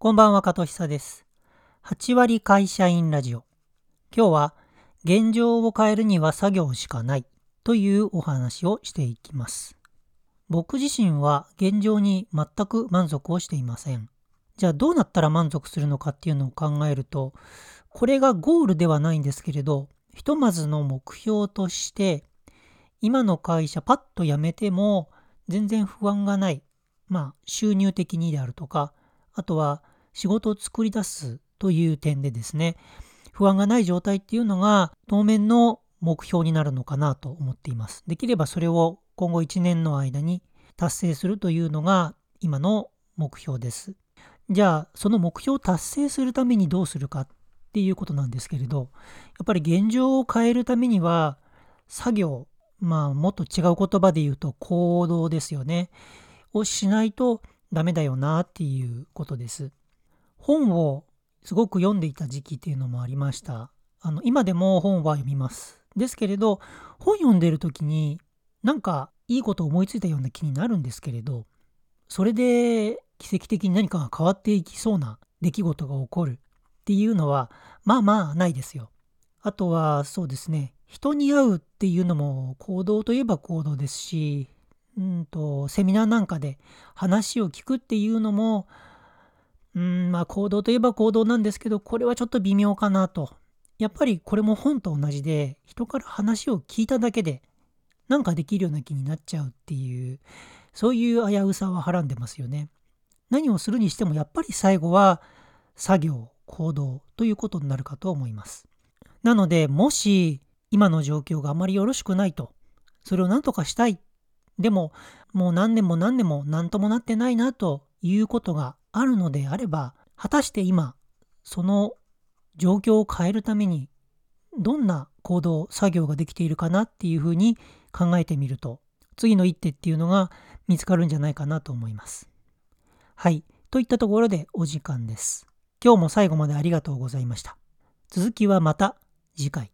こんばんは、加藤久です。8割会社員ラジオ。今日は、現状を変えるには作業しかないというお話をしていきます。僕自身は現状に全く満足をしていません。じゃあどうなったら満足するのかっていうのを考えると、これがゴールではないんですけれど、ひとまずの目標として、今の会社パッと辞めても全然不安がない。まあ収入的にであるとか、あとは仕事を作り出すという点でですね、不安がない状態っていうのが当面の目標になるのかなと思っています。できればそれを今後1年の間に達成するというのが今の目標です。じゃあその目標を達成するためにどうするかっていうことなんですけれどやっぱり現状を変えるためには作業まあもっと違う言葉で言うと行動ですよねをしないとダメだよなっていうことです。本をすごく読んでいた時期っていうのもありました。あの今でも本は読みます。ですけれど本読んでる時になんかいいこと思いついたような気になるんですけれどそれで奇跡的に何かが変わっていきそうな出来事が起こるっていうのはまあまあないですよ。あとはそうですね人に会うっていうのも行動といえば行動ですしうんとセミナーなんかで話を聞くっていうのもうんまあ行動といえば行動なんですけどこれはちょっと微妙かなとやっぱりこれも本と同じで人から話を聞いただけでなんかできるような気になっちゃうっていうそういう危うさははらんでますよね。何をするにしてもやっぱり最後は作業行動ということになるかと思います。なのでもし今の状況があまりよろしくないとそれを何とかしたいでももう何年も何年も何ともなってないなということがあるのであれば果たして今その状況を変えるためにどんな行動作業ができているかなっていうふうに考えてみると次の一手っていうのが見つかるんじゃないかなと思います。はい。といったところでお時間です。今日も最後までありがとうございました。続きはまた次回。